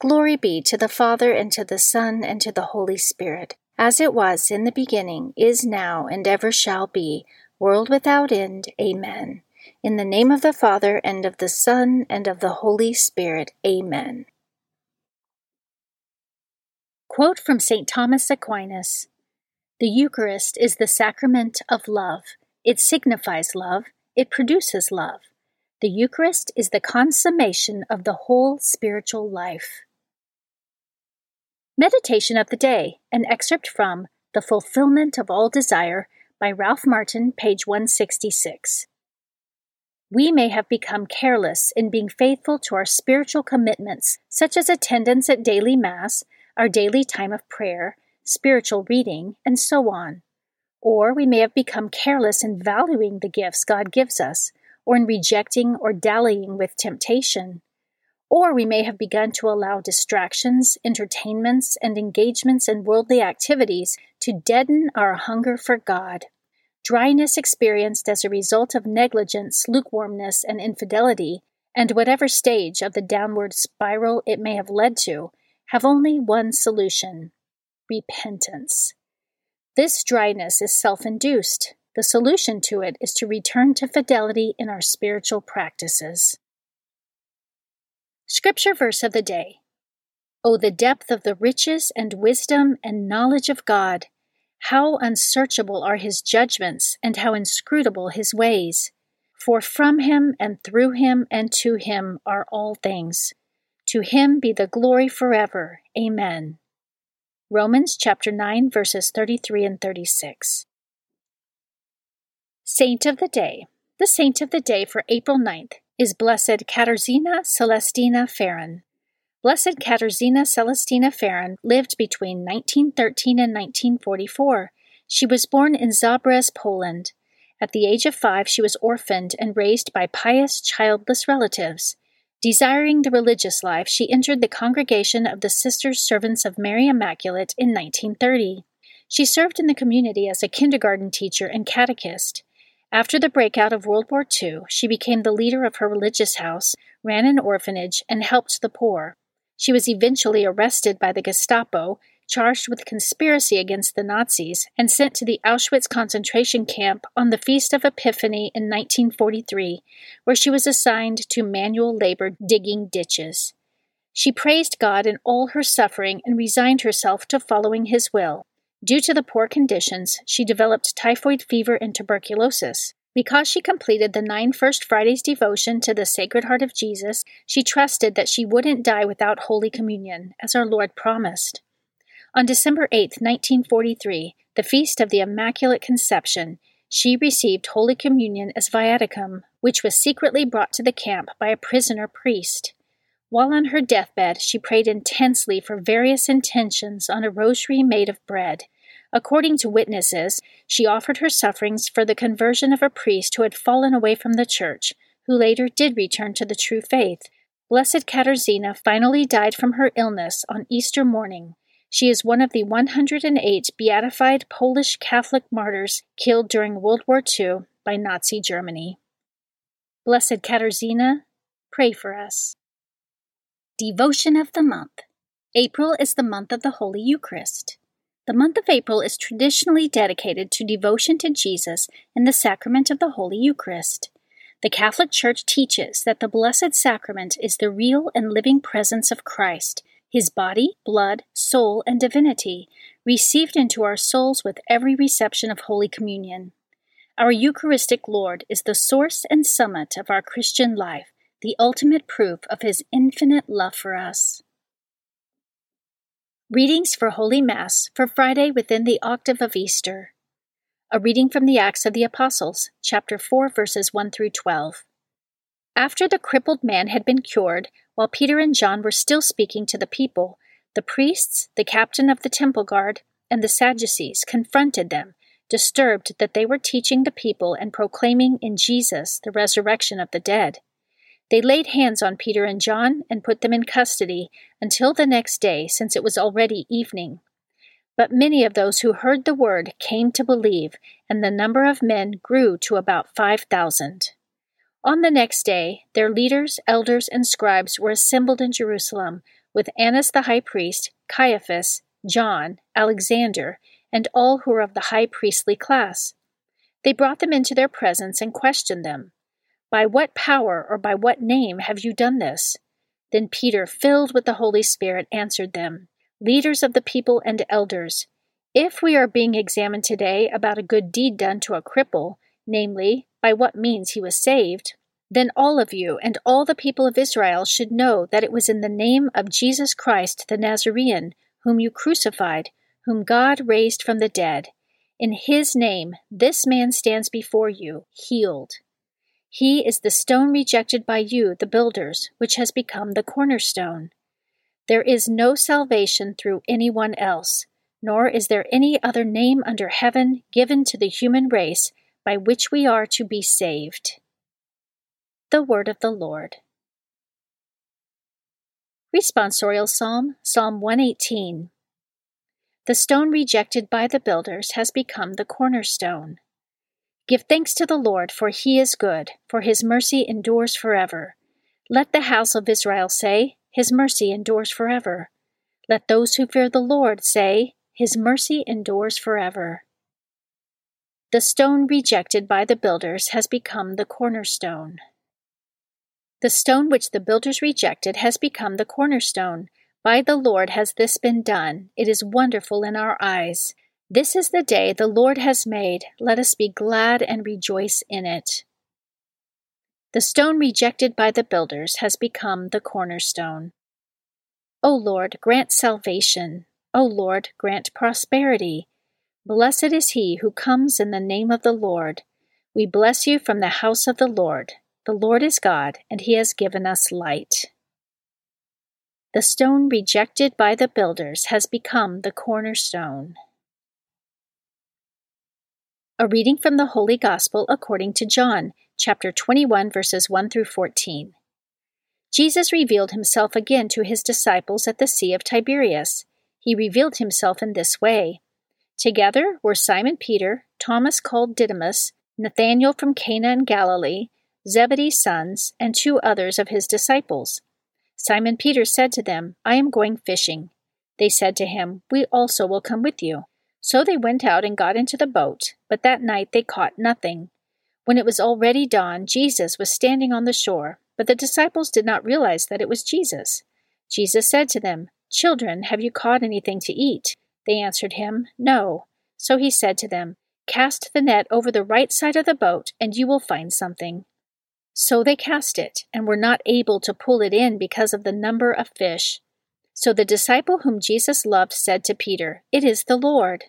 Glory be to the Father, and to the Son, and to the Holy Spirit, as it was in the beginning, is now, and ever shall be, world without end. Amen. In the name of the Father, and of the Son, and of the Holy Spirit. Amen. Quote from St. Thomas Aquinas The Eucharist is the sacrament of love. It signifies love, it produces love. The Eucharist is the consummation of the whole spiritual life. Meditation of the Day, an excerpt from The Fulfillment of All Desire by Ralph Martin, page 166. We may have become careless in being faithful to our spiritual commitments, such as attendance at daily Mass, our daily time of prayer, spiritual reading, and so on. Or we may have become careless in valuing the gifts God gives us, or in rejecting or dallying with temptation. Or we may have begun to allow distractions, entertainments, and engagements in worldly activities to deaden our hunger for God. Dryness experienced as a result of negligence, lukewarmness, and infidelity, and whatever stage of the downward spiral it may have led to, have only one solution repentance. This dryness is self induced. The solution to it is to return to fidelity in our spiritual practices. Scripture verse of the day. Oh, the depth of the riches and wisdom and knowledge of God! How unsearchable are his judgments, and how inscrutable his ways! For from him and through him and to him are all things. To him be the glory forever. Amen. Romans chapter 9 verses 33 and 36. Saint of the Day. The saint of the day for April 9th is Blessed Katarzyna Celestyna Faron. Blessed Katarzyna Celestyna Faron lived between 1913 and 1944. She was born in Zabrze, Poland. At the age of five, she was orphaned and raised by pious, childless relatives. Desiring the religious life, she entered the congregation of the Sisters Servants of Mary Immaculate in 1930. She served in the community as a kindergarten teacher and catechist. After the breakout of World War II, she became the leader of her religious house, ran an orphanage, and helped the poor. She was eventually arrested by the Gestapo, charged with conspiracy against the Nazis, and sent to the Auschwitz concentration camp on the Feast of Epiphany in 1943, where she was assigned to manual labor digging ditches. She praised God in all her suffering and resigned herself to following His will. Due to the poor conditions, she developed typhoid fever and tuberculosis. Because she completed the nine First Fridays devotion to the Sacred Heart of Jesus, she trusted that she wouldn't die without Holy Communion, as our Lord promised. On December 8, 1943, the feast of the Immaculate Conception, she received Holy Communion as viaticum, which was secretly brought to the camp by a prisoner priest. While on her deathbed, she prayed intensely for various intentions on a rosary made of bread. According to witnesses, she offered her sufferings for the conversion of a priest who had fallen away from the church, who later did return to the true faith. Blessed Katarzyna finally died from her illness on Easter morning. She is one of the 108 beatified Polish Catholic martyrs killed during World War II by Nazi Germany. Blessed Katarzyna, pray for us. Devotion of the Month April is the month of the Holy Eucharist. The month of April is traditionally dedicated to devotion to Jesus and the sacrament of the Holy Eucharist. The Catholic Church teaches that the Blessed Sacrament is the real and living presence of Christ, his body, blood, soul, and divinity, received into our souls with every reception of Holy Communion. Our Eucharistic Lord is the source and summit of our Christian life the ultimate proof of his infinite love for us. Readings for Holy Mass for Friday within the octave of Easter. A reading from the Acts of the Apostles, chapter 4, verses 1 through 12. After the crippled man had been cured, while Peter and John were still speaking to the people, the priests, the captain of the temple guard, and the Sadducees confronted them, disturbed that they were teaching the people and proclaiming in Jesus the resurrection of the dead. They laid hands on Peter and John and put them in custody until the next day, since it was already evening. But many of those who heard the word came to believe, and the number of men grew to about five thousand. On the next day, their leaders, elders, and scribes were assembled in Jerusalem, with Annas the high priest, Caiaphas, John, Alexander, and all who were of the high priestly class. They brought them into their presence and questioned them. By what power or by what name have you done this? Then Peter, filled with the Holy Spirit, answered them, Leaders of the people and elders, if we are being examined today about a good deed done to a cripple, namely, by what means he was saved, then all of you and all the people of Israel should know that it was in the name of Jesus Christ the Nazarene, whom you crucified, whom God raised from the dead. In his name, this man stands before you, healed. He is the stone rejected by you, the builders, which has become the cornerstone. There is no salvation through anyone else, nor is there any other name under heaven given to the human race by which we are to be saved. The Word of the Lord. Responsorial Psalm, Psalm 118. The stone rejected by the builders has become the cornerstone. Give thanks to the Lord, for he is good, for his mercy endures forever. Let the house of Israel say, His mercy endures forever. Let those who fear the Lord say, His mercy endures forever. The stone rejected by the builders has become the cornerstone. The stone which the builders rejected has become the cornerstone. By the Lord has this been done. It is wonderful in our eyes. This is the day the Lord has made. Let us be glad and rejoice in it. The stone rejected by the builders has become the cornerstone. O Lord, grant salvation. O Lord, grant prosperity. Blessed is he who comes in the name of the Lord. We bless you from the house of the Lord. The Lord is God, and he has given us light. The stone rejected by the builders has become the cornerstone. A reading from the Holy Gospel according to John, chapter 21, verses 1 through 14. Jesus revealed himself again to his disciples at the Sea of Tiberias. He revealed himself in this way. Together were Simon Peter, Thomas called Didymus, Nathanael from Cana in Galilee, Zebedee's sons, and two others of his disciples. Simon Peter said to them, I am going fishing. They said to him, We also will come with you. So they went out and got into the boat, but that night they caught nothing. When it was already dawn, Jesus was standing on the shore, but the disciples did not realize that it was Jesus. Jesus said to them, Children, have you caught anything to eat? They answered him, No. So he said to them, Cast the net over the right side of the boat, and you will find something. So they cast it, and were not able to pull it in because of the number of fish. So the disciple whom Jesus loved said to Peter, It is the Lord.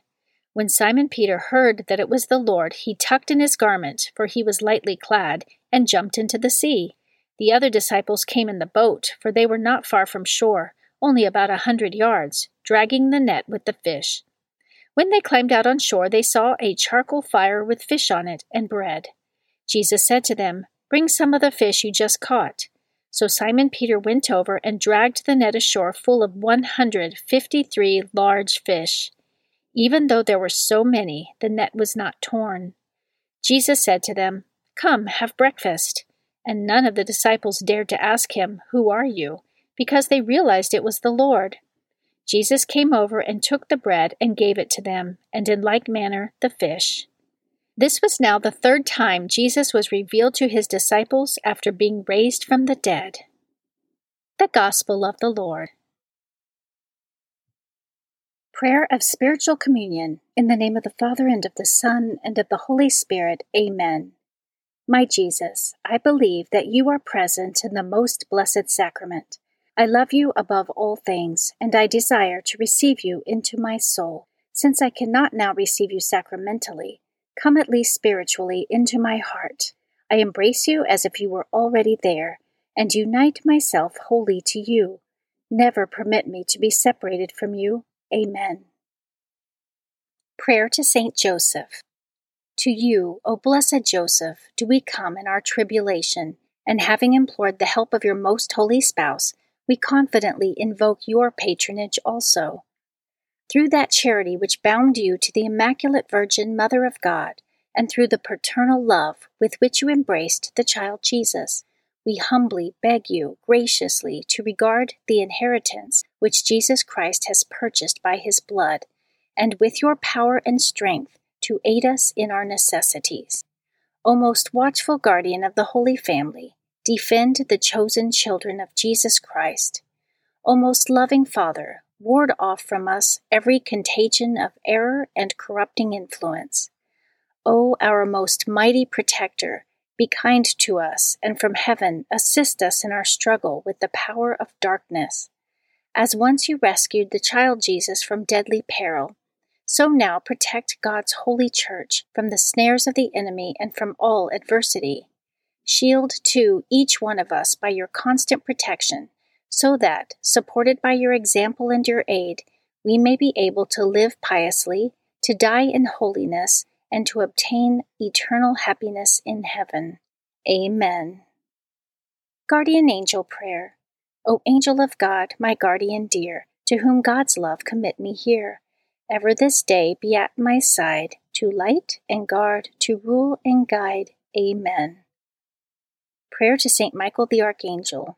When Simon Peter heard that it was the Lord, he tucked in his garment, for he was lightly clad, and jumped into the sea. The other disciples came in the boat, for they were not far from shore, only about a hundred yards, dragging the net with the fish. When they climbed out on shore, they saw a charcoal fire with fish on it and bread. Jesus said to them, Bring some of the fish you just caught. So Simon Peter went over and dragged the net ashore full of 153 large fish. Even though there were so many, the net was not torn. Jesus said to them, Come, have breakfast. And none of the disciples dared to ask him, Who are you? because they realized it was the Lord. Jesus came over and took the bread and gave it to them, and in like manner the fish. This was now the third time Jesus was revealed to his disciples after being raised from the dead. The Gospel of the Lord. Prayer of Spiritual Communion. In the name of the Father, and of the Son, and of the Holy Spirit. Amen. My Jesus, I believe that you are present in the most blessed sacrament. I love you above all things, and I desire to receive you into my soul. Since I cannot now receive you sacramentally, come at least spiritually into my heart. I embrace you as if you were already there, and unite myself wholly to you. Never permit me to be separated from you. Amen. Prayer to Saint Joseph. To you, O blessed Joseph, do we come in our tribulation, and having implored the help of your most holy spouse, we confidently invoke your patronage also. Through that charity which bound you to the Immaculate Virgin Mother of God, and through the paternal love with which you embraced the child Jesus, we humbly beg you graciously to regard the inheritance which Jesus Christ has purchased by his blood, and with your power and strength to aid us in our necessities. O most watchful guardian of the Holy Family, defend the chosen children of Jesus Christ. O most loving Father, ward off from us every contagion of error and corrupting influence. O our most mighty protector, be kind to us, and from heaven assist us in our struggle with the power of darkness. As once you rescued the child Jesus from deadly peril, so now protect God's holy church from the snares of the enemy and from all adversity. Shield, too, each one of us by your constant protection, so that, supported by your example and your aid, we may be able to live piously, to die in holiness, and to obtain eternal happiness in heaven. Amen. Guardian Angel Prayer. O angel of God, my guardian dear, to whom God's love commit me here, ever this day be at my side, to light and guard, to rule and guide. Amen. Prayer to Saint Michael the Archangel.